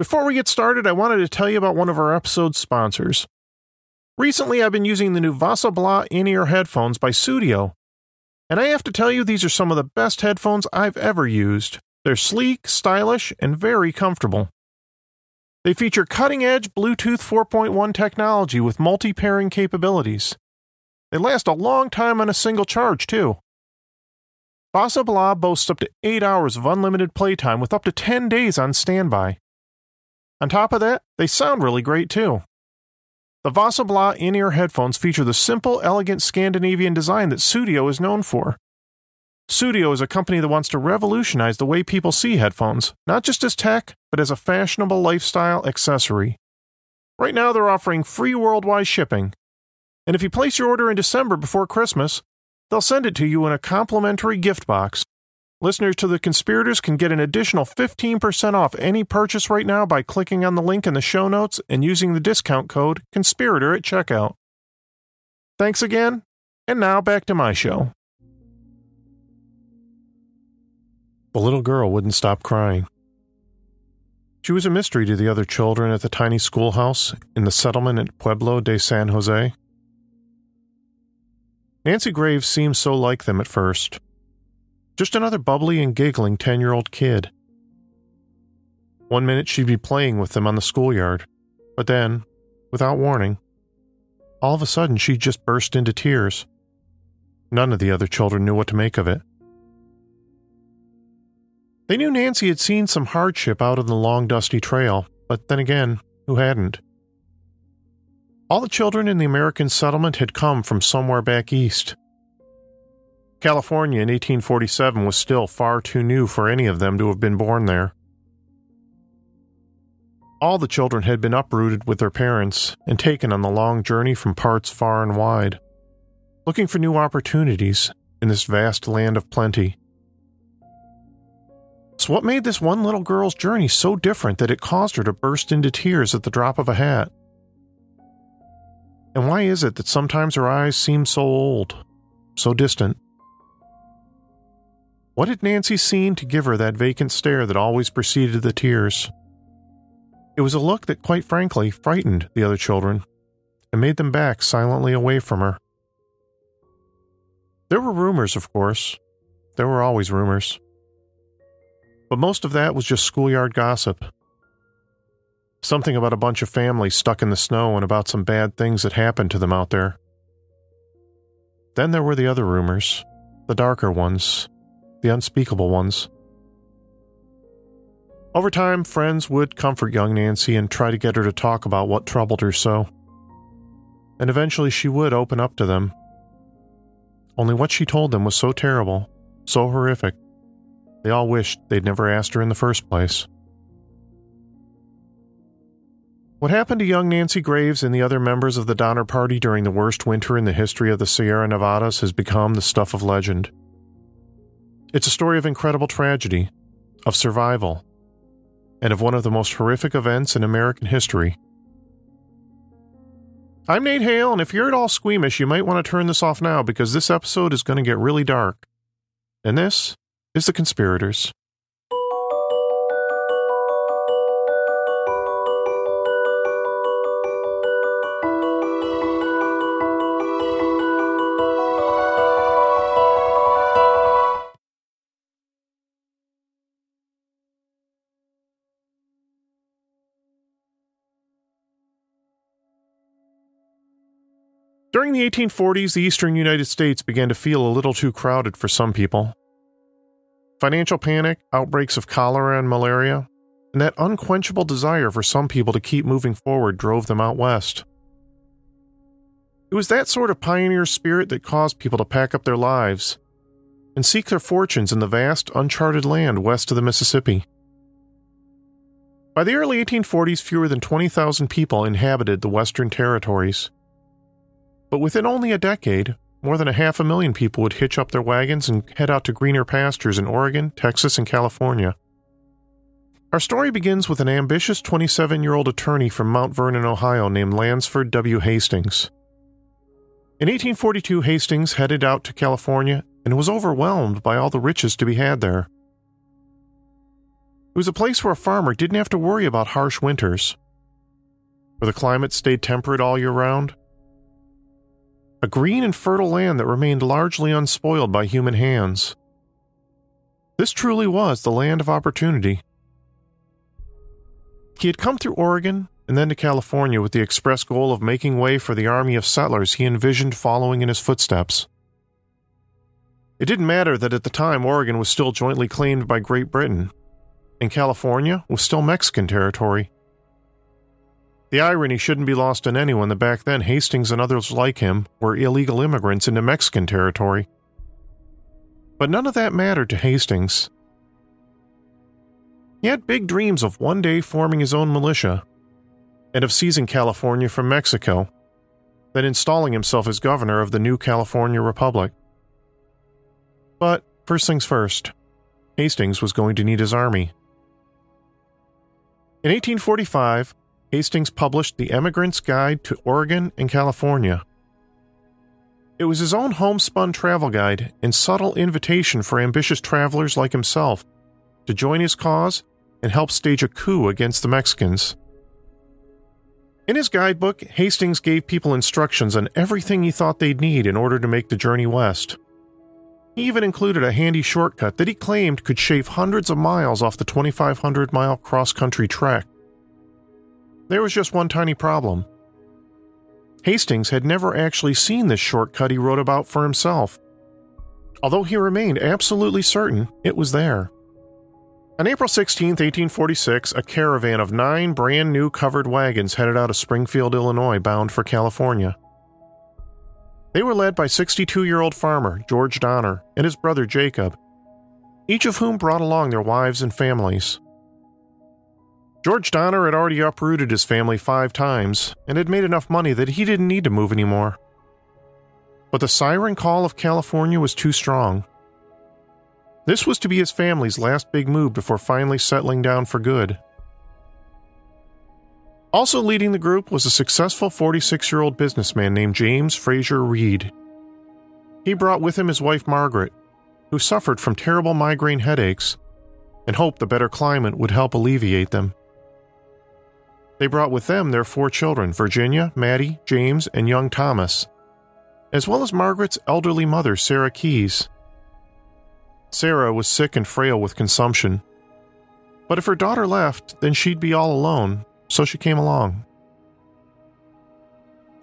Before we get started, I wanted to tell you about one of our episode sponsors. Recently, I've been using the new VasaBla in ear headphones by Sudio, And I have to tell you, these are some of the best headphones I've ever used. They're sleek, stylish, and very comfortable. They feature cutting edge Bluetooth 4.1 technology with multi pairing capabilities. They last a long time on a single charge, too. VasaBla boasts up to 8 hours of unlimited playtime with up to 10 days on standby. On top of that, they sound really great too. The VasaBla in ear headphones feature the simple, elegant Scandinavian design that Sudio is known for. Sudio is a company that wants to revolutionize the way people see headphones, not just as tech, but as a fashionable lifestyle accessory. Right now, they're offering free worldwide shipping. And if you place your order in December before Christmas, they'll send it to you in a complimentary gift box Listeners to The Conspirators can get an additional 15% off any purchase right now by clicking on the link in the show notes and using the discount code CONSPIRATOR at checkout. Thanks again, and now back to my show. The little girl wouldn't stop crying. She was a mystery to the other children at the tiny schoolhouse in the settlement at Pueblo de San Jose. Nancy Graves seemed so like them at first just another bubbly and giggling 10 year old kid. One minute she'd be playing with them on the schoolyard, but then, without warning, all of a sudden she'd just burst into tears. None of the other children knew what to make of it. They knew Nancy had seen some hardship out on the long, dusty trail, but then again, who hadn't? All the children in the American settlement had come from somewhere back east, California in 1847 was still far too new for any of them to have been born there. All the children had been uprooted with their parents and taken on the long journey from parts far and wide, looking for new opportunities in this vast land of plenty. So, what made this one little girl's journey so different that it caused her to burst into tears at the drop of a hat? And why is it that sometimes her eyes seem so old, so distant? What had Nancy seen to give her that vacant stare that always preceded the tears? It was a look that, quite frankly, frightened the other children and made them back silently away from her. There were rumors, of course. There were always rumors. But most of that was just schoolyard gossip. Something about a bunch of families stuck in the snow and about some bad things that happened to them out there. Then there were the other rumors, the darker ones, the unspeakable ones. Over time, friends would comfort young Nancy and try to get her to talk about what troubled her so. And eventually she would open up to them. Only what she told them was so terrible, so horrific, they all wished they'd never asked her in the first place. What happened to young Nancy Graves and the other members of the Donner Party during the worst winter in the history of the Sierra Nevadas has become the stuff of legend. It's a story of incredible tragedy, of survival, and of one of the most horrific events in American history. I'm Nate Hale, and if you're at all squeamish, you might want to turn this off now because this episode is going to get really dark. And this is The Conspirators. During the 1840s, the eastern United States began to feel a little too crowded for some people. Financial panic, outbreaks of cholera and malaria, and that unquenchable desire for some people to keep moving forward drove them out west. It was that sort of pioneer spirit that caused people to pack up their lives and seek their fortunes in the vast, uncharted land west of the Mississippi. By the early 1840s, fewer than 20,000 people inhabited the Western Territories. But within only a decade, more than a half a million people would hitch up their wagons and head out to greener pastures in Oregon, Texas, and California. Our story begins with an ambitious 27 year old attorney from Mount Vernon, Ohio, named Lansford W. Hastings. In 1842, Hastings headed out to California and was overwhelmed by all the riches to be had there. It was a place where a farmer didn't have to worry about harsh winters, where the climate stayed temperate all year round, a green and fertile land that remained largely unspoiled by human hands. This truly was the land of opportunity. He had come through Oregon and then to California with the express goal of making way for the army of settlers he envisioned following in his footsteps. It didn't matter that at the time Oregon was still jointly claimed by Great Britain, and California was still Mexican territory. The irony shouldn't be lost on anyone that back then Hastings and others like him were illegal immigrants into Mexican territory. But none of that mattered to Hastings. He had big dreams of one day forming his own militia and of seizing California from Mexico, then installing himself as governor of the new California Republic. But first things first, Hastings was going to need his army. In 1845, Hastings published The Emigrant's Guide to Oregon and California. It was his own homespun travel guide and subtle invitation for ambitious travelers like himself to join his cause and help stage a coup against the Mexicans. In his guidebook, Hastings gave people instructions on everything he thought they'd need in order to make the journey west. He even included a handy shortcut that he claimed could shave hundreds of miles off the 2,500 mile cross country trek. There was just one tiny problem. Hastings had never actually seen this shortcut he wrote about for himself, although he remained absolutely certain it was there. On April 16, 1846, a caravan of nine brand new covered wagons headed out of Springfield, Illinois, bound for California. They were led by 62 year old farmer George Donner and his brother Jacob, each of whom brought along their wives and families. George Donner had already uprooted his family five times and had made enough money that he didn't need to move anymore. But the siren call of California was too strong. This was to be his family's last big move before finally settling down for good. Also leading the group was a successful 46 year old businessman named James Fraser Reed. He brought with him his wife Margaret, who suffered from terrible migraine headaches and hoped the better climate would help alleviate them. They brought with them their four children Virginia, Maddie, James, and young Thomas, as well as Margaret's elderly mother, Sarah Keyes. Sarah was sick and frail with consumption, but if her daughter left, then she'd be all alone, so she came along.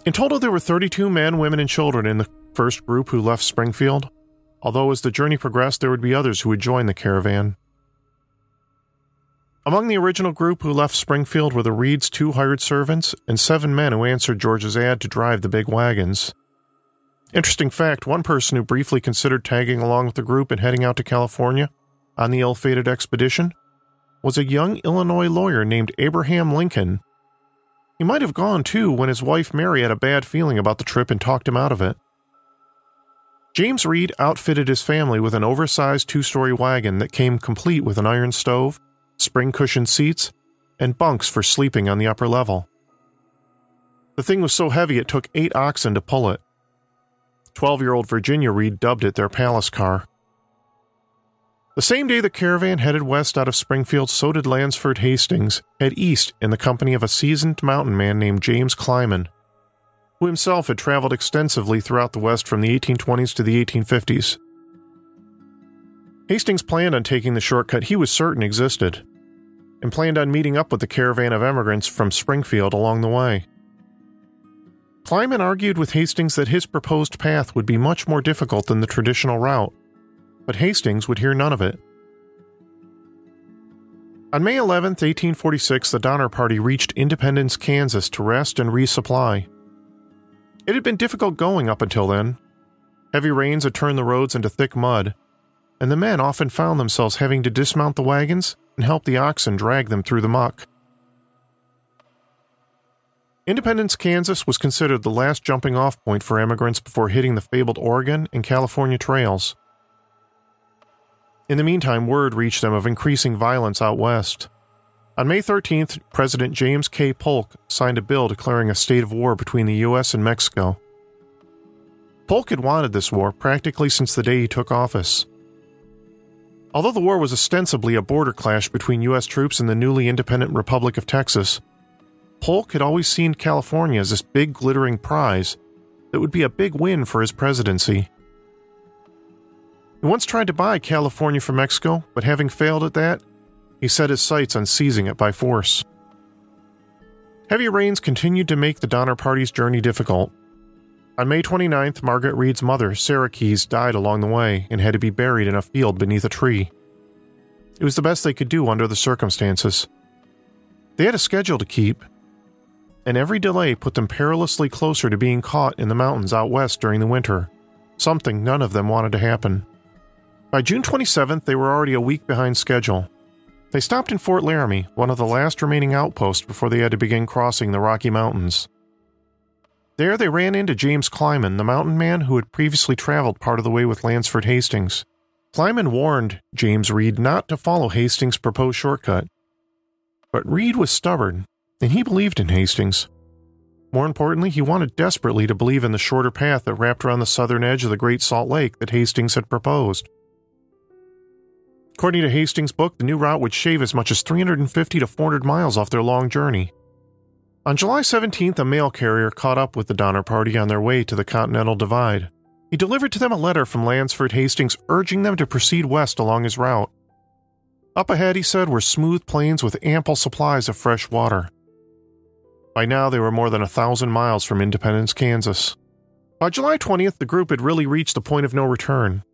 In total, there were 32 men, women, and children in the first group who left Springfield, although as the journey progressed, there would be others who would join the caravan. Among the original group who left Springfield were the Reeds' two hired servants and seven men who answered George's ad to drive the big wagons. Interesting fact one person who briefly considered tagging along with the group and heading out to California on the ill fated expedition was a young Illinois lawyer named Abraham Lincoln. He might have gone too when his wife Mary had a bad feeling about the trip and talked him out of it. James Reed outfitted his family with an oversized two story wagon that came complete with an iron stove, spring cushioned seats, and bunks for sleeping on the upper level. The thing was so heavy it took eight oxen to pull it. Twelve year old Virginia Reed dubbed it their palace car. The same day the caravan headed west out of Springfield, so did Lansford Hastings head east in the company of a seasoned mountain man named James Clyman, who himself had traveled extensively throughout the West from the 1820s to the 1850s. Hastings planned on taking the shortcut he was certain existed, and planned on meeting up with the caravan of emigrants from Springfield along the way. Clyman argued with Hastings that his proposed path would be much more difficult than the traditional route, but Hastings would hear none of it. On May 11, 1846, the Donner Party reached Independence, Kansas to rest and resupply. It had been difficult going up until then. Heavy rains had turned the roads into thick mud, and the men often found themselves having to dismount the wagons and help the oxen drag them through the muck. Independence, Kansas was considered the last jumping off point for emigrants before hitting the fabled Oregon and California trails. In the meantime, word reached them of increasing violence out west. On May 13th, President James K. Polk signed a bill declaring a state of war between the U.S. and Mexico. Polk had wanted this war practically since the day he took office. Although the war was ostensibly a border clash between U.S. troops and the newly independent Republic of Texas, Polk had always seen California as this big glittering prize that would be a big win for his presidency. He once tried to buy California from Mexico, but having failed at that, he set his sights on seizing it by force. Heavy rains continued to make the Donner Party's journey difficult. On May 29th, Margaret Reed's mother, Sarah Keyes, died along the way and had to be buried in a field beneath a tree. It was the best they could do under the circumstances. They had a schedule to keep, and every delay put them perilously closer to being caught in the mountains out west during the winter, something none of them wanted to happen. By June 27th, they were already a week behind schedule. They stopped in Fort Laramie, one of the last remaining outposts before they had to begin crossing the Rocky Mountains. There they ran into James Clyman, the mountain man who had previously traveled part of the way with Lansford Hastings. Clyman warned James Reed not to follow Hastings' proposed shortcut. But Reed was stubborn, and he believed in Hastings. More importantly, he wanted desperately to believe in the shorter path that wrapped around the southern edge of the Great Salt Lake that Hastings had proposed. According to Hastings' book, the new route would shave as much as 350 to 400 miles off their long journey. On July 17th, a mail carrier caught up with the Donner Party on their way to the Continental Divide. He delivered to them a letter from Lansford Hastings urging them to proceed west along his route. Up ahead, he said, were smooth plains with ample supplies of fresh water. By now, they were more than a thousand miles from Independence, Kansas. By July 20th, the group had really reached the point of no return.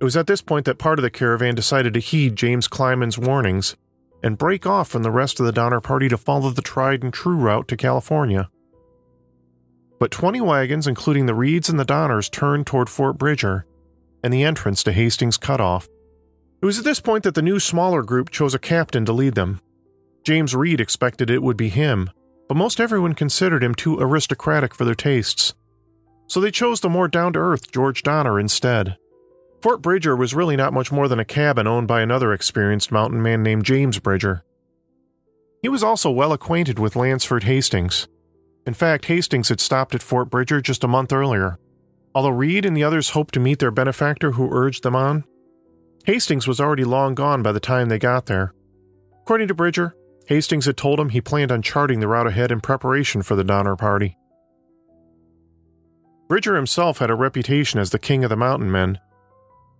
It was at this point that part of the caravan decided to heed James Clyman's warnings and break off from the rest of the Donner Party to follow the tried and true route to California. But 20 wagons, including the Reeds and the Donners, turned toward Fort Bridger and the entrance to Hastings Cutoff. It was at this point that the new smaller group chose a captain to lead them. James Reed expected it would be him, but most everyone considered him too aristocratic for their tastes. So they chose the more down to earth George Donner instead. Fort Bridger was really not much more than a cabin owned by another experienced mountain man named James Bridger. He was also well acquainted with Lansford Hastings. In fact, Hastings had stopped at Fort Bridger just a month earlier. Although Reed and the others hoped to meet their benefactor who urged them on, Hastings was already long gone by the time they got there. According to Bridger, Hastings had told him he planned on charting the route ahead in preparation for the Donner Party. Bridger himself had a reputation as the king of the mountain men,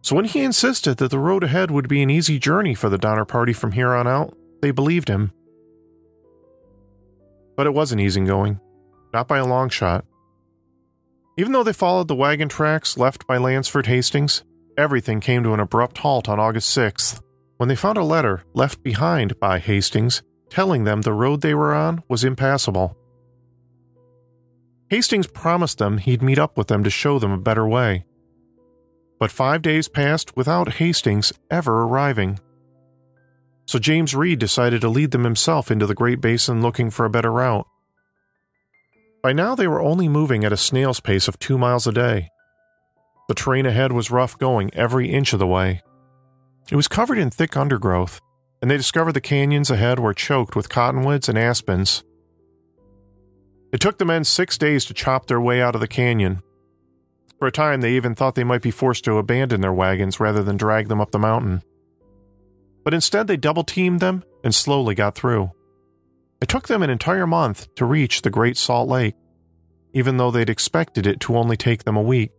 so when he insisted that the road ahead would be an easy journey for the Donner Party from here on out, they believed him. But it wasn't easy going, not by a long shot. Even though they followed the wagon tracks left by Lansford Hastings, everything came to an abrupt halt on August 6th when they found a letter left behind by Hastings telling them the road they were on was impassable. Hastings promised them he'd meet up with them to show them a better way. But five days passed without Hastings ever arriving. So James Reed decided to lead them himself into the Great Basin looking for a better route. By now, they were only moving at a snail's pace of two miles a day. The terrain ahead was rough going every inch of the way. It was covered in thick undergrowth, and they discovered the canyons ahead were choked with cottonwoods and aspens. It took the men six days to chop their way out of the canyon, for a time, they even thought they might be forced to abandon their wagons rather than drag them up the mountain. But instead, they double teamed them and slowly got through. It took them an entire month to reach the Great Salt Lake, even though they'd expected it to only take them a week.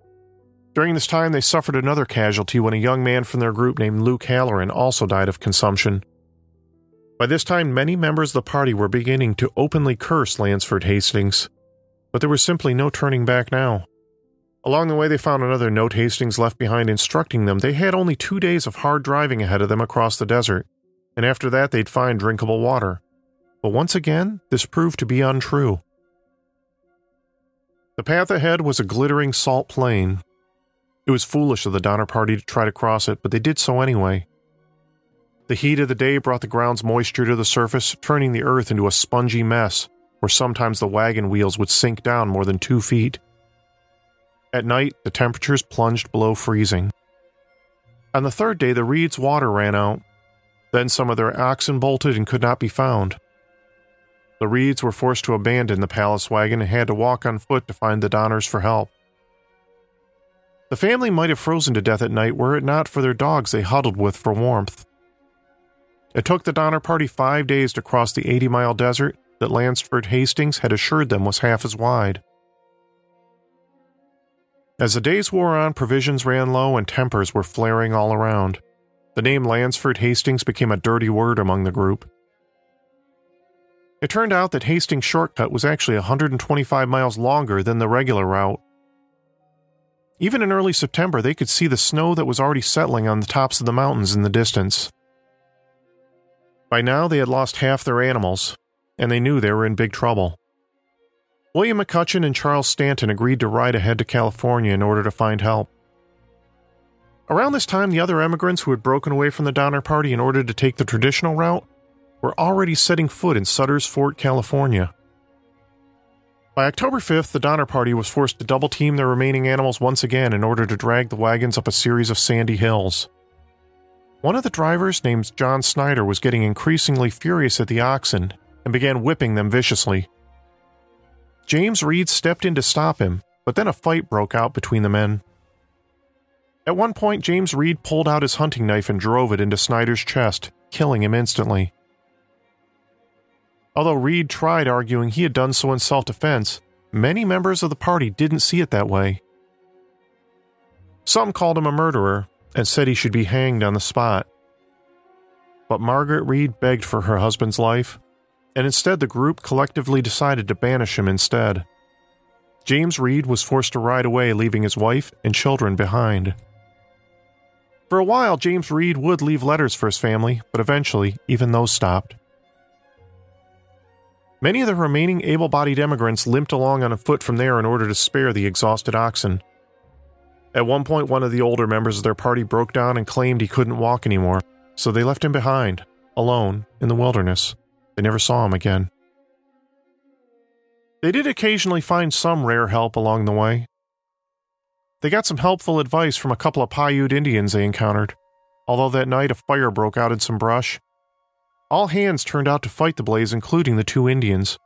During this time, they suffered another casualty when a young man from their group named Luke Halloran also died of consumption. By this time, many members of the party were beginning to openly curse Lansford Hastings, but there was simply no turning back now. Along the way, they found another note Hastings left behind instructing them they had only two days of hard driving ahead of them across the desert, and after that they'd find drinkable water. But once again, this proved to be untrue. The path ahead was a glittering salt plain. It was foolish of the Donner Party to try to cross it, but they did so anyway. The heat of the day brought the ground's moisture to the surface, turning the earth into a spongy mess, where sometimes the wagon wheels would sink down more than two feet. At night, the temperatures plunged below freezing. On the third day, the Reeds' water ran out. Then some of their oxen bolted and could not be found. The Reeds were forced to abandon the palace wagon and had to walk on foot to find the Donners for help. The family might have frozen to death at night were it not for their dogs they huddled with for warmth. It took the Donner party five days to cross the 80 mile desert that Lansford Hastings had assured them was half as wide. As the days wore on, provisions ran low and tempers were flaring all around. The name Lansford Hastings became a dirty word among the group. It turned out that Hastings' shortcut was actually 125 miles longer than the regular route. Even in early September, they could see the snow that was already settling on the tops of the mountains in the distance. By now, they had lost half their animals, and they knew they were in big trouble. William McCutcheon and Charles Stanton agreed to ride ahead to California in order to find help. Around this time, the other emigrants who had broken away from the Donner Party in order to take the traditional route were already setting foot in Sutter's Fort, California. By October 5th, the Donner Party was forced to double team their remaining animals once again in order to drag the wagons up a series of sandy hills. One of the drivers, named John Snyder, was getting increasingly furious at the oxen and began whipping them viciously. James Reed stepped in to stop him, but then a fight broke out between the men. At one point, James Reed pulled out his hunting knife and drove it into Snyder's chest, killing him instantly. Although Reed tried arguing he had done so in self defense, many members of the party didn't see it that way. Some called him a murderer, and said he should be hanged on the spot. But Margaret Reed begged for her husband's life, and instead the group collectively decided to banish him instead. James Reed was forced to ride away, leaving his wife and children behind. For a while, James Reed would leave letters for his family, but eventually, even those stopped. Many of the remaining able bodied emigrants limped along on foot from there in order to spare the exhausted oxen. At one point, one of the older members of their party broke down and claimed he couldn't walk anymore, so they left him behind, alone, in the wilderness. They never saw him again. They did occasionally find some rare help along the way. They got some helpful advice from a couple of Paiute Indians they encountered, although that night a fire broke out in some brush. All hands turned out to fight the blaze, including the two Indians.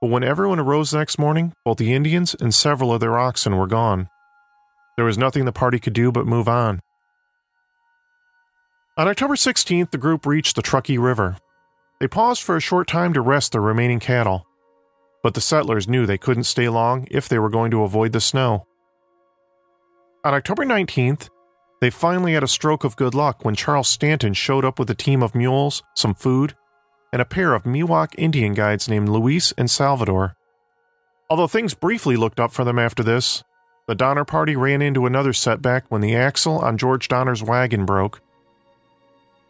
But when everyone arose next morning, both the Indians and several of their oxen were gone. There was nothing the party could do but move on. On October 16th, the group reached the Truckee River. They paused for a short time to rest their remaining cattle, but the settlers knew they couldn't stay long if they were going to avoid the snow. On October 19th, they finally had a stroke of good luck when Charles Stanton showed up with a team of mules, some food, and a pair of Miwok Indian guides named Luis and Salvador. Although things briefly looked up for them after this, the Donner party ran into another setback when the axle on George Donner's wagon broke.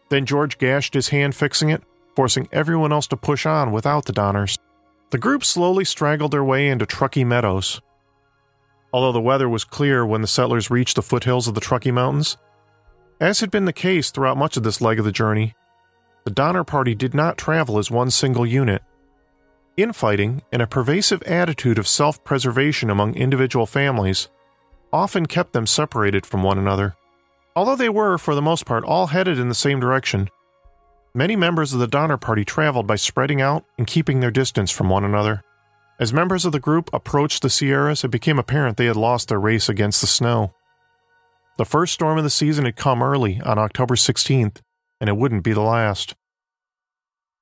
Then George gashed his hand fixing it, forcing everyone else to push on without the Donners. The group slowly straggled their way into Truckee Meadows. Although the weather was clear when the settlers reached the foothills of the Truckee Mountains, as had been the case throughout much of this leg of the journey, the Donner Party did not travel as one single unit. Infighting and a pervasive attitude of self preservation among individual families often kept them separated from one another. Although they were, for the most part, all headed in the same direction, many members of the Donner Party traveled by spreading out and keeping their distance from one another. As members of the group approached the Sierras, it became apparent they had lost their race against the snow. The first storm of the season had come early on October 16th, and it wouldn't be the last.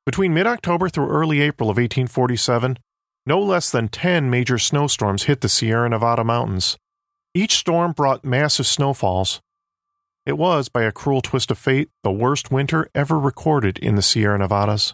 Between mid October through early April of 1847, no less than 10 major snowstorms hit the Sierra Nevada mountains. Each storm brought massive snowfalls. It was, by a cruel twist of fate, the worst winter ever recorded in the Sierra Nevadas.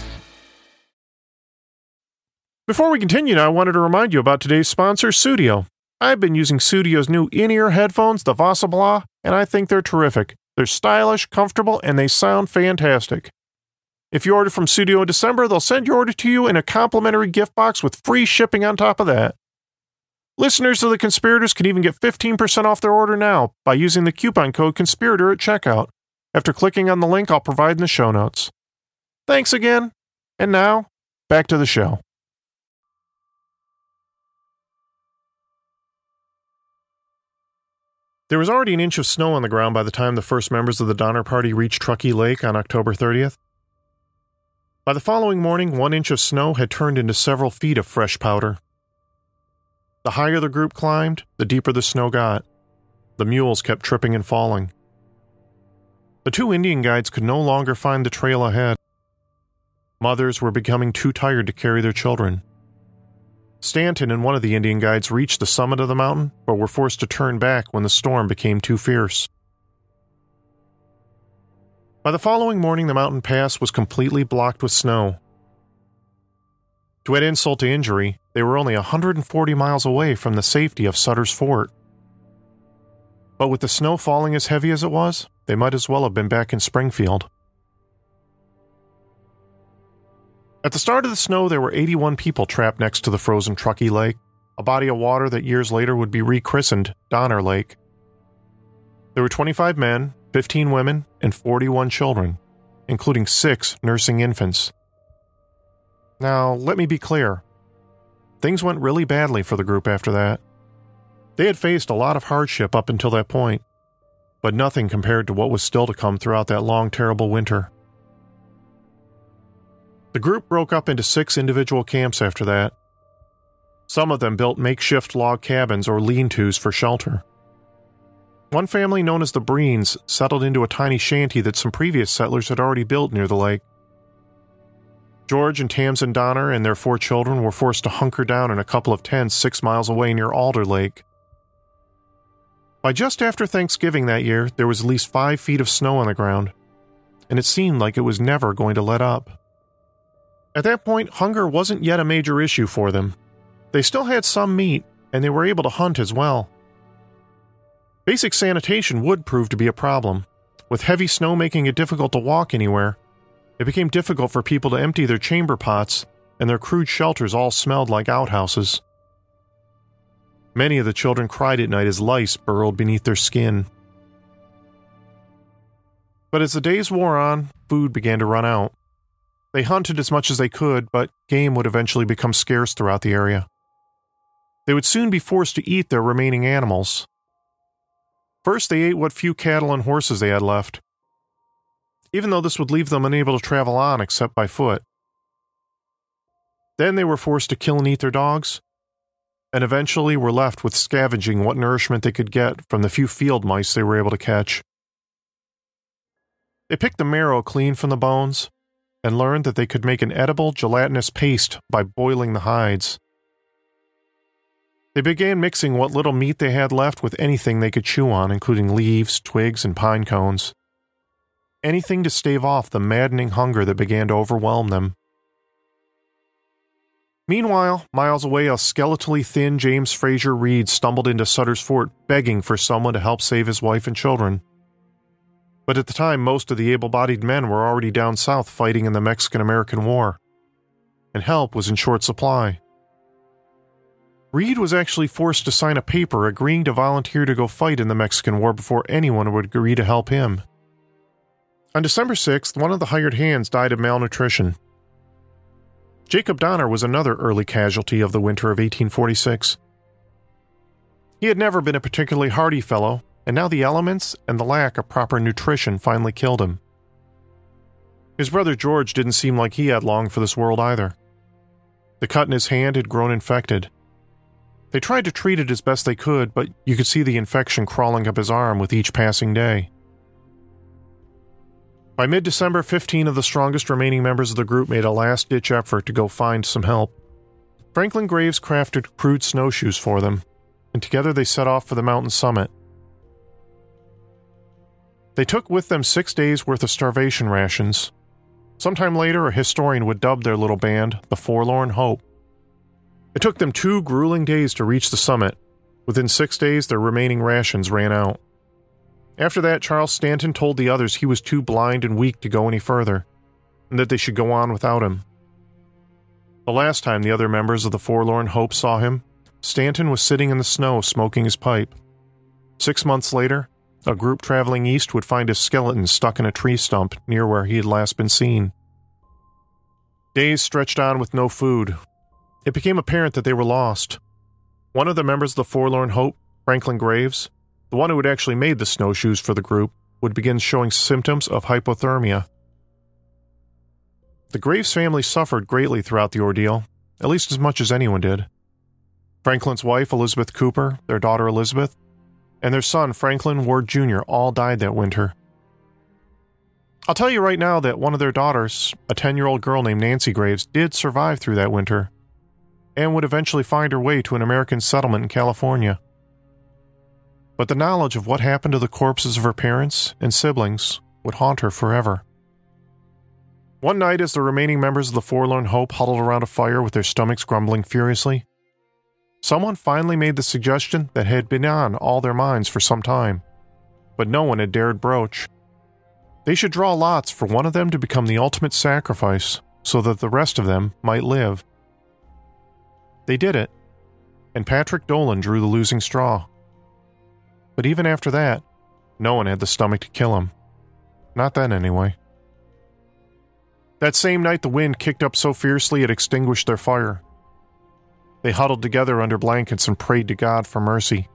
Before we continue, I wanted to remind you about today's sponsor, Sudio. I've been using Sudio's new in ear headphones, the Vasabla, and I think they're terrific. They're stylish, comfortable, and they sound fantastic. If you order from Sudio in December, they'll send your order to you in a complimentary gift box with free shipping on top of that. Listeners of The Conspirators can even get 15% off their order now by using the coupon code CONSPIRATOR at checkout after clicking on the link I'll provide in the show notes. Thanks again. And now, back to the show. There was already an inch of snow on the ground by the time the first members of the Donner Party reached Truckee Lake on October 30th. By the following morning, one inch of snow had turned into several feet of fresh powder. The higher the group climbed, the deeper the snow got. The mules kept tripping and falling. The two Indian guides could no longer find the trail ahead. Mothers were becoming too tired to carry their children. Stanton and one of the Indian guides reached the summit of the mountain, but were forced to turn back when the storm became too fierce. By the following morning, the mountain pass was completely blocked with snow. To add insult to injury, they were only 140 miles away from the safety of Sutter's Fort. But with the snow falling as heavy as it was, they might as well have been back in Springfield. At the start of the snow, there were 81 people trapped next to the frozen Truckee Lake, a body of water that years later would be rechristened Donner Lake. There were 25 men, 15 women, and 41 children, including six nursing infants. Now, let me be clear. Things went really badly for the group after that. They had faced a lot of hardship up until that point, but nothing compared to what was still to come throughout that long, terrible winter. The group broke up into six individual camps after that. Some of them built makeshift log cabins or lean tos for shelter. One family, known as the Breens, settled into a tiny shanty that some previous settlers had already built near the lake. George and Tamsen Donner and their four children were forced to hunker down in a couple of tents six miles away near Alder Lake. By just after Thanksgiving that year, there was at least five feet of snow on the ground, and it seemed like it was never going to let up. At that point, hunger wasn't yet a major issue for them. They still had some meat, and they were able to hunt as well. Basic sanitation would prove to be a problem. With heavy snow making it difficult to walk anywhere, it became difficult for people to empty their chamber pots, and their crude shelters all smelled like outhouses. Many of the children cried at night as lice burrowed beneath their skin. But as the days wore on, food began to run out. They hunted as much as they could, but game would eventually become scarce throughout the area. They would soon be forced to eat their remaining animals. First, they ate what few cattle and horses they had left, even though this would leave them unable to travel on except by foot. Then they were forced to kill and eat their dogs, and eventually were left with scavenging what nourishment they could get from the few field mice they were able to catch. They picked the marrow clean from the bones and learned that they could make an edible gelatinous paste by boiling the hides. They began mixing what little meat they had left with anything they could chew on, including leaves, twigs, and pine cones. Anything to stave off the maddening hunger that began to overwhelm them. Meanwhile, miles away, a skeletally thin James Fraser Reed stumbled into Sutter's Fort begging for someone to help save his wife and children. But at the time, most of the able bodied men were already down south fighting in the Mexican American War, and help was in short supply. Reed was actually forced to sign a paper agreeing to volunteer to go fight in the Mexican War before anyone would agree to help him. On December 6th, one of the hired hands died of malnutrition. Jacob Donner was another early casualty of the winter of 1846. He had never been a particularly hardy fellow, and now the elements and the lack of proper nutrition finally killed him. His brother George didn't seem like he had long for this world either. The cut in his hand had grown infected. They tried to treat it as best they could, but you could see the infection crawling up his arm with each passing day. By mid December, 15 of the strongest remaining members of the group made a last ditch effort to go find some help. Franklin Graves crafted crude snowshoes for them, and together they set off for the mountain summit. They took with them six days' worth of starvation rations. Sometime later, a historian would dub their little band the Forlorn Hope. It took them two grueling days to reach the summit. Within six days, their remaining rations ran out. After that, Charles Stanton told the others he was too blind and weak to go any further, and that they should go on without him. The last time the other members of the Forlorn Hope saw him, Stanton was sitting in the snow smoking his pipe. Six months later, a group traveling east would find his skeleton stuck in a tree stump near where he had last been seen. Days stretched on with no food. It became apparent that they were lost. One of the members of the Forlorn Hope, Franklin Graves, the one who had actually made the snowshoes for the group, would begin showing symptoms of hypothermia. The Graves family suffered greatly throughout the ordeal, at least as much as anyone did. Franklin's wife, Elizabeth Cooper, their daughter Elizabeth, and their son, Franklin Ward Jr., all died that winter. I'll tell you right now that one of their daughters, a 10 year old girl named Nancy Graves, did survive through that winter and would eventually find her way to an American settlement in California. But the knowledge of what happened to the corpses of her parents and siblings would haunt her forever. One night, as the remaining members of the Forlorn Hope huddled around a fire with their stomachs grumbling furiously, someone finally made the suggestion that had been on all their minds for some time, but no one had dared broach. They should draw lots for one of them to become the ultimate sacrifice so that the rest of them might live. They did it, and Patrick Dolan drew the losing straw. But even after that, no one had the stomach to kill him. Not then, anyway. That same night, the wind kicked up so fiercely it extinguished their fire. They huddled together under blankets and prayed to God for mercy.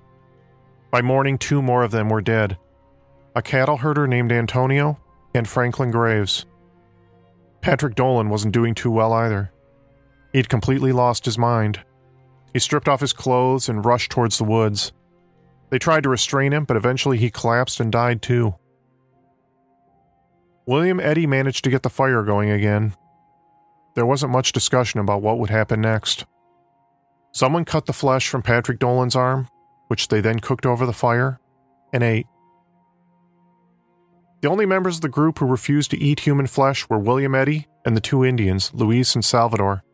By morning, two more of them were dead a cattle herder named Antonio and Franklin Graves. Patrick Dolan wasn't doing too well either. He'd completely lost his mind. He stripped off his clothes and rushed towards the woods. They tried to restrain him, but eventually he collapsed and died too. William Eddy managed to get the fire going again. There wasn't much discussion about what would happen next. Someone cut the flesh from Patrick Dolan's arm, which they then cooked over the fire, and ate. The only members of the group who refused to eat human flesh were William Eddy and the two Indians, Luis and Salvador.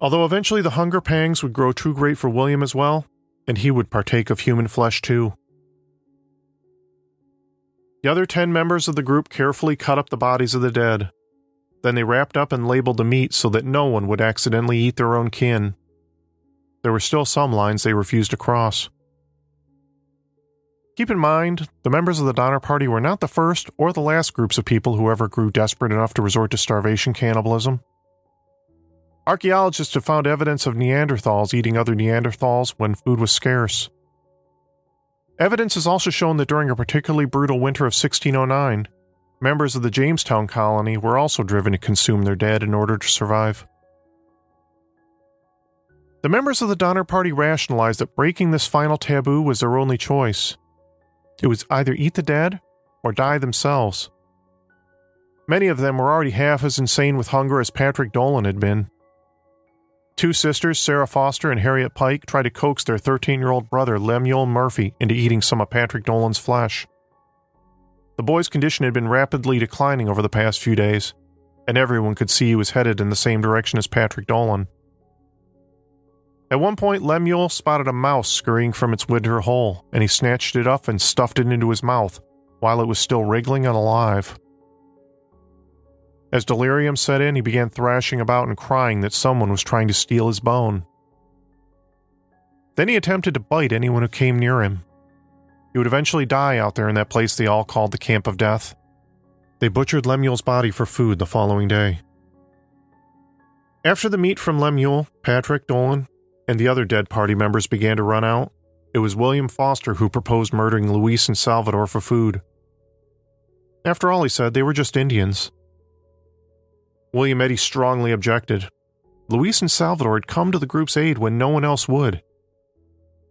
Although eventually the hunger pangs would grow too great for William as well, and he would partake of human flesh too. The other ten members of the group carefully cut up the bodies of the dead. Then they wrapped up and labeled the meat so that no one would accidentally eat their own kin. There were still some lines they refused to cross. Keep in mind, the members of the Donner Party were not the first or the last groups of people who ever grew desperate enough to resort to starvation cannibalism. Archaeologists have found evidence of Neanderthals eating other Neanderthals when food was scarce. Evidence has also shown that during a particularly brutal winter of 1609, members of the Jamestown colony were also driven to consume their dead in order to survive. The members of the Donner Party rationalized that breaking this final taboo was their only choice. It was either eat the dead or die themselves. Many of them were already half as insane with hunger as Patrick Dolan had been. Two sisters, Sarah Foster and Harriet Pike, tried to coax their 13 year old brother, Lemuel Murphy, into eating some of Patrick Dolan's flesh. The boy's condition had been rapidly declining over the past few days, and everyone could see he was headed in the same direction as Patrick Dolan. At one point, Lemuel spotted a mouse scurrying from its winter hole, and he snatched it up and stuffed it into his mouth while it was still wriggling and alive. As delirium set in, he began thrashing about and crying that someone was trying to steal his bone. Then he attempted to bite anyone who came near him. He would eventually die out there in that place they all called the Camp of Death. They butchered Lemuel's body for food the following day. After the meat from Lemuel, Patrick, Dolan, and the other dead party members began to run out, it was William Foster who proposed murdering Luis and Salvador for food. After all, he said, they were just Indians. William Eddy strongly objected. Luis and Salvador had come to the group's aid when no one else would.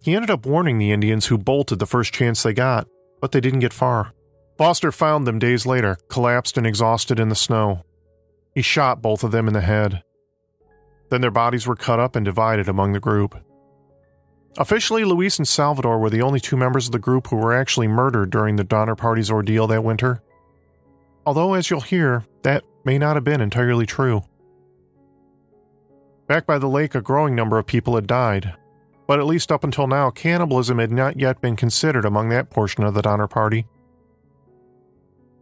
He ended up warning the Indians who bolted the first chance they got, but they didn't get far. Foster found them days later, collapsed and exhausted in the snow. He shot both of them in the head. Then their bodies were cut up and divided among the group. Officially, Luis and Salvador were the only two members of the group who were actually murdered during the Donner Party's ordeal that winter. Although, as you'll hear, that may not have been entirely true. Back by the lake, a growing number of people had died, but at least up until now, cannibalism had not yet been considered among that portion of the Donner Party.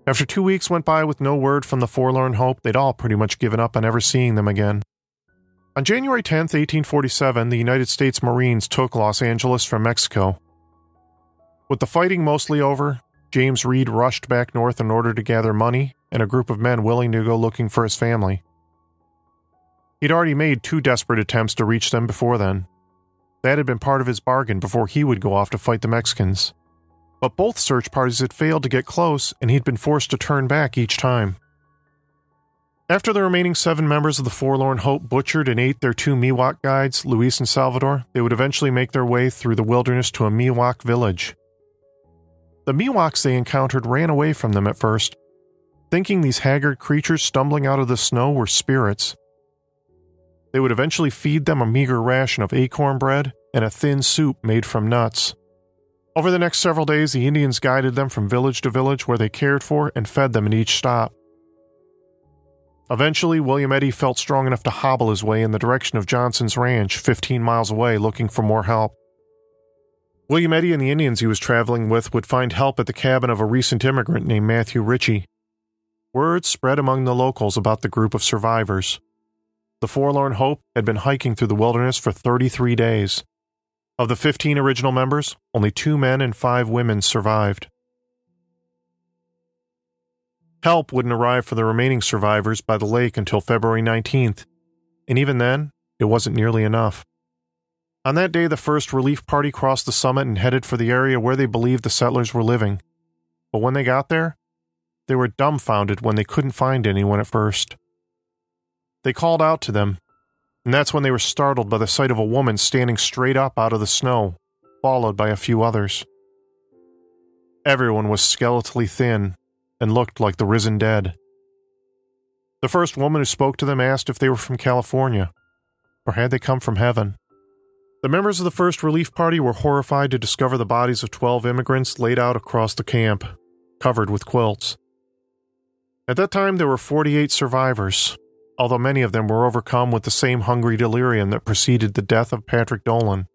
After two weeks went by with no word from the forlorn hope, they'd all pretty much given up on ever seeing them again. On January 10, 1847, the United States Marines took Los Angeles from Mexico. With the fighting mostly over, James Reed rushed back north in order to gather money and a group of men willing to go looking for his family. He'd already made two desperate attempts to reach them before then. That had been part of his bargain before he would go off to fight the Mexicans. But both search parties had failed to get close, and he'd been forced to turn back each time. After the remaining seven members of the Forlorn Hope butchered and ate their two Miwok guides, Luis and Salvador, they would eventually make their way through the wilderness to a Miwok village. The Miwoks they encountered ran away from them at first, thinking these haggard creatures stumbling out of the snow were spirits. They would eventually feed them a meager ration of acorn bread and a thin soup made from nuts. Over the next several days, the Indians guided them from village to village where they cared for and fed them at each stop. Eventually, William Eddy felt strong enough to hobble his way in the direction of Johnson's ranch, 15 miles away, looking for more help. William Eddy and the Indians he was traveling with would find help at the cabin of a recent immigrant named Matthew Ritchie. Word spread among the locals about the group of survivors. The Forlorn Hope had been hiking through the wilderness for 33 days. Of the 15 original members, only two men and five women survived. Help wouldn't arrive for the remaining survivors by the lake until February 19th, and even then, it wasn't nearly enough. On that day, the first relief party crossed the summit and headed for the area where they believed the settlers were living. But when they got there, they were dumbfounded when they couldn't find anyone at first. They called out to them, and that's when they were startled by the sight of a woman standing straight up out of the snow, followed by a few others. Everyone was skeletally thin and looked like the risen dead. The first woman who spoke to them asked if they were from California, or had they come from heaven. The members of the first relief party were horrified to discover the bodies of 12 immigrants laid out across the camp, covered with quilts. At that time, there were 48 survivors, although many of them were overcome with the same hungry delirium that preceded the death of Patrick Dolan.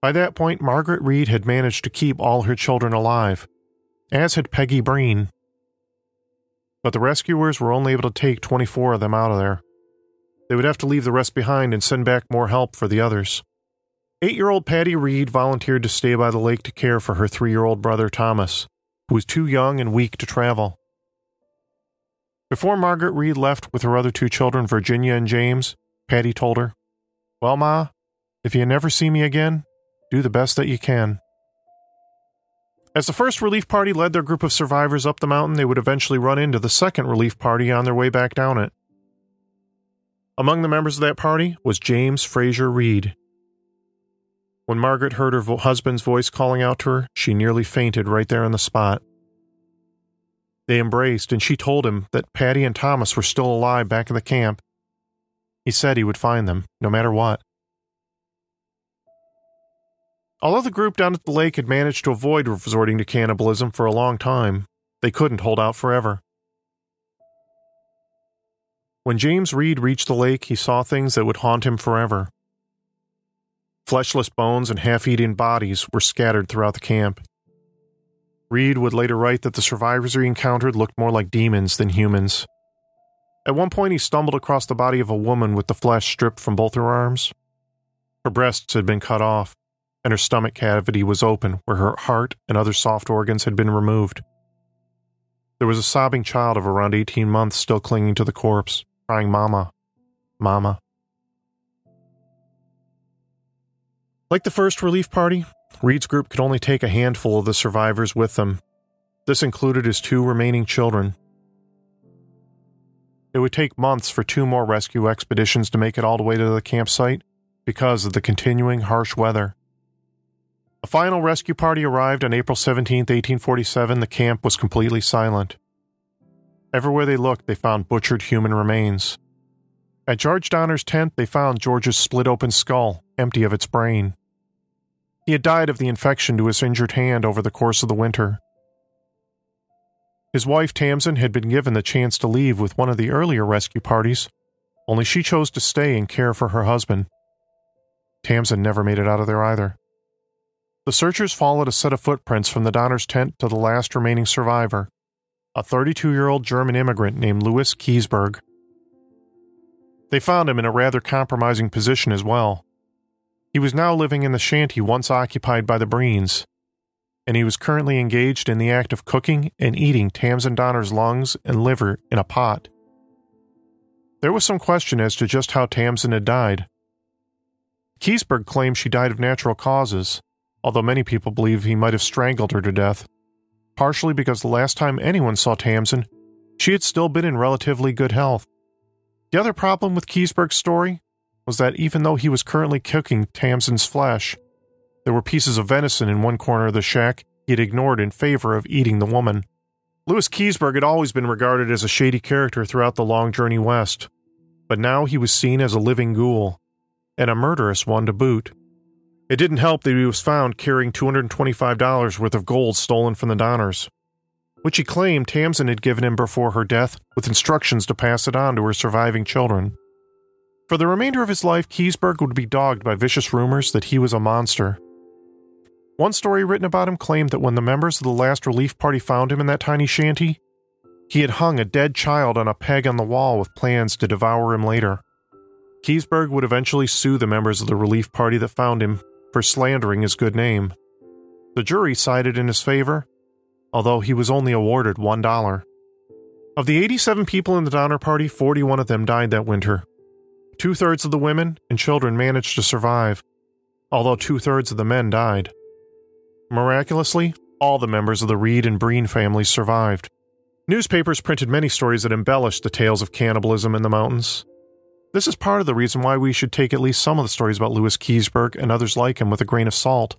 By that point, Margaret Reed had managed to keep all her children alive, as had Peggy Breen. But the rescuers were only able to take 24 of them out of there. They would have to leave the rest behind and send back more help for the others. Eight year old Patty Reed volunteered to stay by the lake to care for her three year old brother Thomas, who was too young and weak to travel. Before Margaret Reed left with her other two children, Virginia and James, Patty told her, Well, Ma, if you never see me again, do the best that you can. As the first relief party led their group of survivors up the mountain, they would eventually run into the second relief party on their way back down it. Among the members of that party was James Fraser Reed. When Margaret heard her husband's voice calling out to her, she nearly fainted right there on the spot. They embraced, and she told him that Patty and Thomas were still alive back in the camp. He said he would find them, no matter what. Although the group down at the lake had managed to avoid resorting to cannibalism for a long time, they couldn't hold out forever. When James Reed reached the lake, he saw things that would haunt him forever. Fleshless bones and half eaten bodies were scattered throughout the camp. Reed would later write that the survivors he encountered looked more like demons than humans. At one point, he stumbled across the body of a woman with the flesh stripped from both her arms. Her breasts had been cut off, and her stomach cavity was open where her heart and other soft organs had been removed. There was a sobbing child of around 18 months still clinging to the corpse, crying, Mama, Mama. Like the first relief party, Reed's group could only take a handful of the survivors with them. This included his two remaining children. It would take months for two more rescue expeditions to make it all the way to the campsite because of the continuing harsh weather. A final rescue party arrived on April 17, 1847. The camp was completely silent. Everywhere they looked, they found butchered human remains. At George Donner's tent, they found George's split open skull, empty of its brain. He had died of the infection to his injured hand over the course of the winter. His wife Tamsen had been given the chance to leave with one of the earlier rescue parties, only she chose to stay and care for her husband. Tamsen never made it out of there either. The searchers followed a set of footprints from the Donner's tent to the last remaining survivor, a 32 year old German immigrant named Louis Keseberg. They found him in a rather compromising position as well. He was now living in the shanty once occupied by the Breens, and he was currently engaged in the act of cooking and eating Tamsen Donner's lungs and liver in a pot. There was some question as to just how Tamsen had died. Keseberg claimed she died of natural causes, although many people believe he might have strangled her to death, partially because the last time anyone saw Tamsen, she had still been in relatively good health. The other problem with Keseberg's story was that even though he was currently cooking Tamsen's flesh, there were pieces of venison in one corner of the shack he had ignored in favor of eating the woman. Louis Keseberg had always been regarded as a shady character throughout the long journey west, but now he was seen as a living ghoul, and a murderous one to boot. It didn't help that he was found carrying $225 worth of gold stolen from the Donners, which he claimed Tamsen had given him before her death with instructions to pass it on to her surviving children. For the remainder of his life, Keseberg would be dogged by vicious rumors that he was a monster. One story written about him claimed that when the members of the last relief party found him in that tiny shanty, he had hung a dead child on a peg on the wall with plans to devour him later. Keseberg would eventually sue the members of the relief party that found him for slandering his good name. The jury sided in his favor, although he was only awarded $1. Of the 87 people in the Donner Party, 41 of them died that winter. Two thirds of the women and children managed to survive, although two thirds of the men died. Miraculously, all the members of the Reed and Breen families survived. Newspapers printed many stories that embellished the tales of cannibalism in the mountains. This is part of the reason why we should take at least some of the stories about Louis Keseberg and others like him with a grain of salt.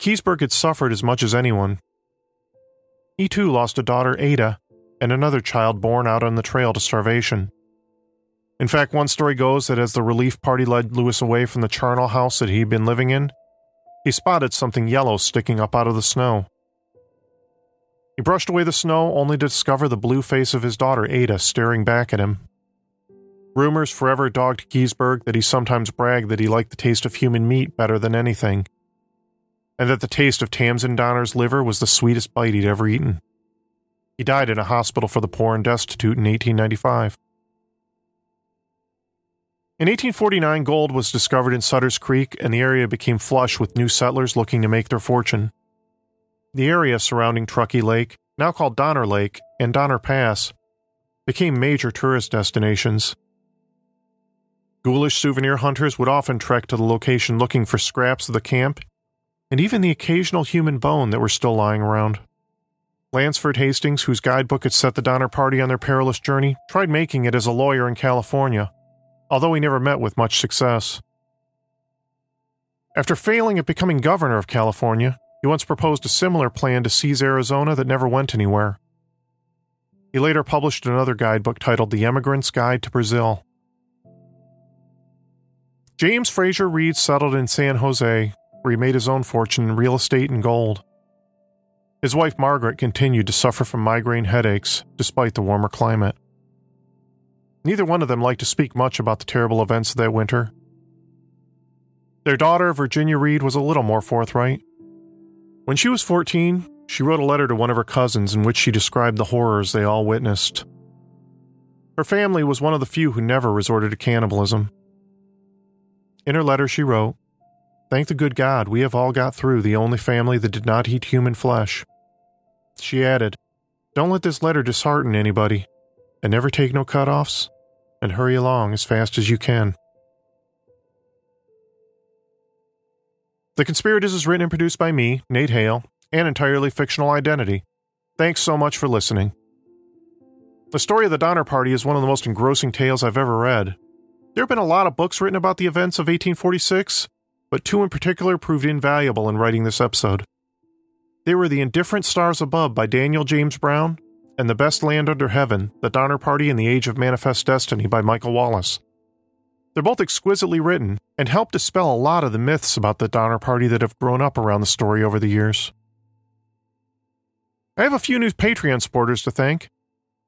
Keseberg had suffered as much as anyone. He too lost a daughter, Ada, and another child born out on the trail to starvation. In fact, one story goes that as the relief party led Louis away from the charnel house that he'd been living in, he spotted something yellow sticking up out of the snow. He brushed away the snow only to discover the blue face of his daughter Ada staring back at him. Rumors forever dogged Keseberg that he sometimes bragged that he liked the taste of human meat better than anything, and that the taste of Tamsen Donner's liver was the sweetest bite he'd ever eaten. He died in a hospital for the poor and destitute in 1895. In 1849, gold was discovered in Sutter's Creek, and the area became flush with new settlers looking to make their fortune. The area surrounding Truckee Lake, now called Donner Lake, and Donner Pass, became major tourist destinations. Ghoulish souvenir hunters would often trek to the location looking for scraps of the camp, and even the occasional human bone that were still lying around. Lansford Hastings, whose guidebook had set the Donner Party on their perilous journey, tried making it as a lawyer in California although he never met with much success. After failing at becoming governor of California, he once proposed a similar plan to seize Arizona that never went anywhere. He later published another guidebook titled The Emigrant's Guide to Brazil. James Fraser Reed settled in San Jose, where he made his own fortune in real estate and gold. His wife Margaret continued to suffer from migraine headaches despite the warmer climate. Neither one of them liked to speak much about the terrible events of that winter. Their daughter, Virginia Reed, was a little more forthright. When she was 14, she wrote a letter to one of her cousins in which she described the horrors they all witnessed. Her family was one of the few who never resorted to cannibalism. In her letter, she wrote, Thank the good God, we have all got through the only family that did not eat human flesh. She added, Don't let this letter dishearten anybody, and never take no cut offs and hurry along as fast as you can. The Conspirators is written and produced by me, Nate Hale, an entirely fictional identity. Thanks so much for listening. The story of the Donner Party is one of the most engrossing tales I've ever read. There have been a lot of books written about the events of 1846, but two in particular proved invaluable in writing this episode. They were The Indifferent Stars Above by Daniel James Brown and The Best Land Under Heaven, The Donner Party and the Age of Manifest Destiny by Michael Wallis. They're both exquisitely written and help dispel a lot of the myths about the Donner Party that have grown up around the story over the years. I have a few new Patreon supporters to thank.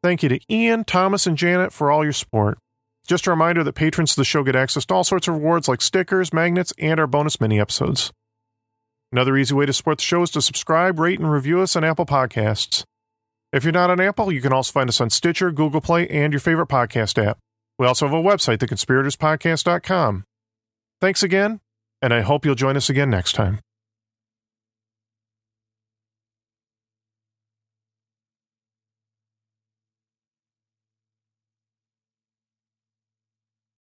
Thank you to Ian, Thomas, and Janet for all your support. Just a reminder that patrons of the show get access to all sorts of rewards like stickers, magnets, and our bonus mini episodes. Another easy way to support the show is to subscribe, rate, and review us on Apple Podcasts. If you're not on Apple, you can also find us on Stitcher, Google Play, and your favorite podcast app. We also have a website, theconspiratorspodcast.com. Thanks again, and I hope you'll join us again next time.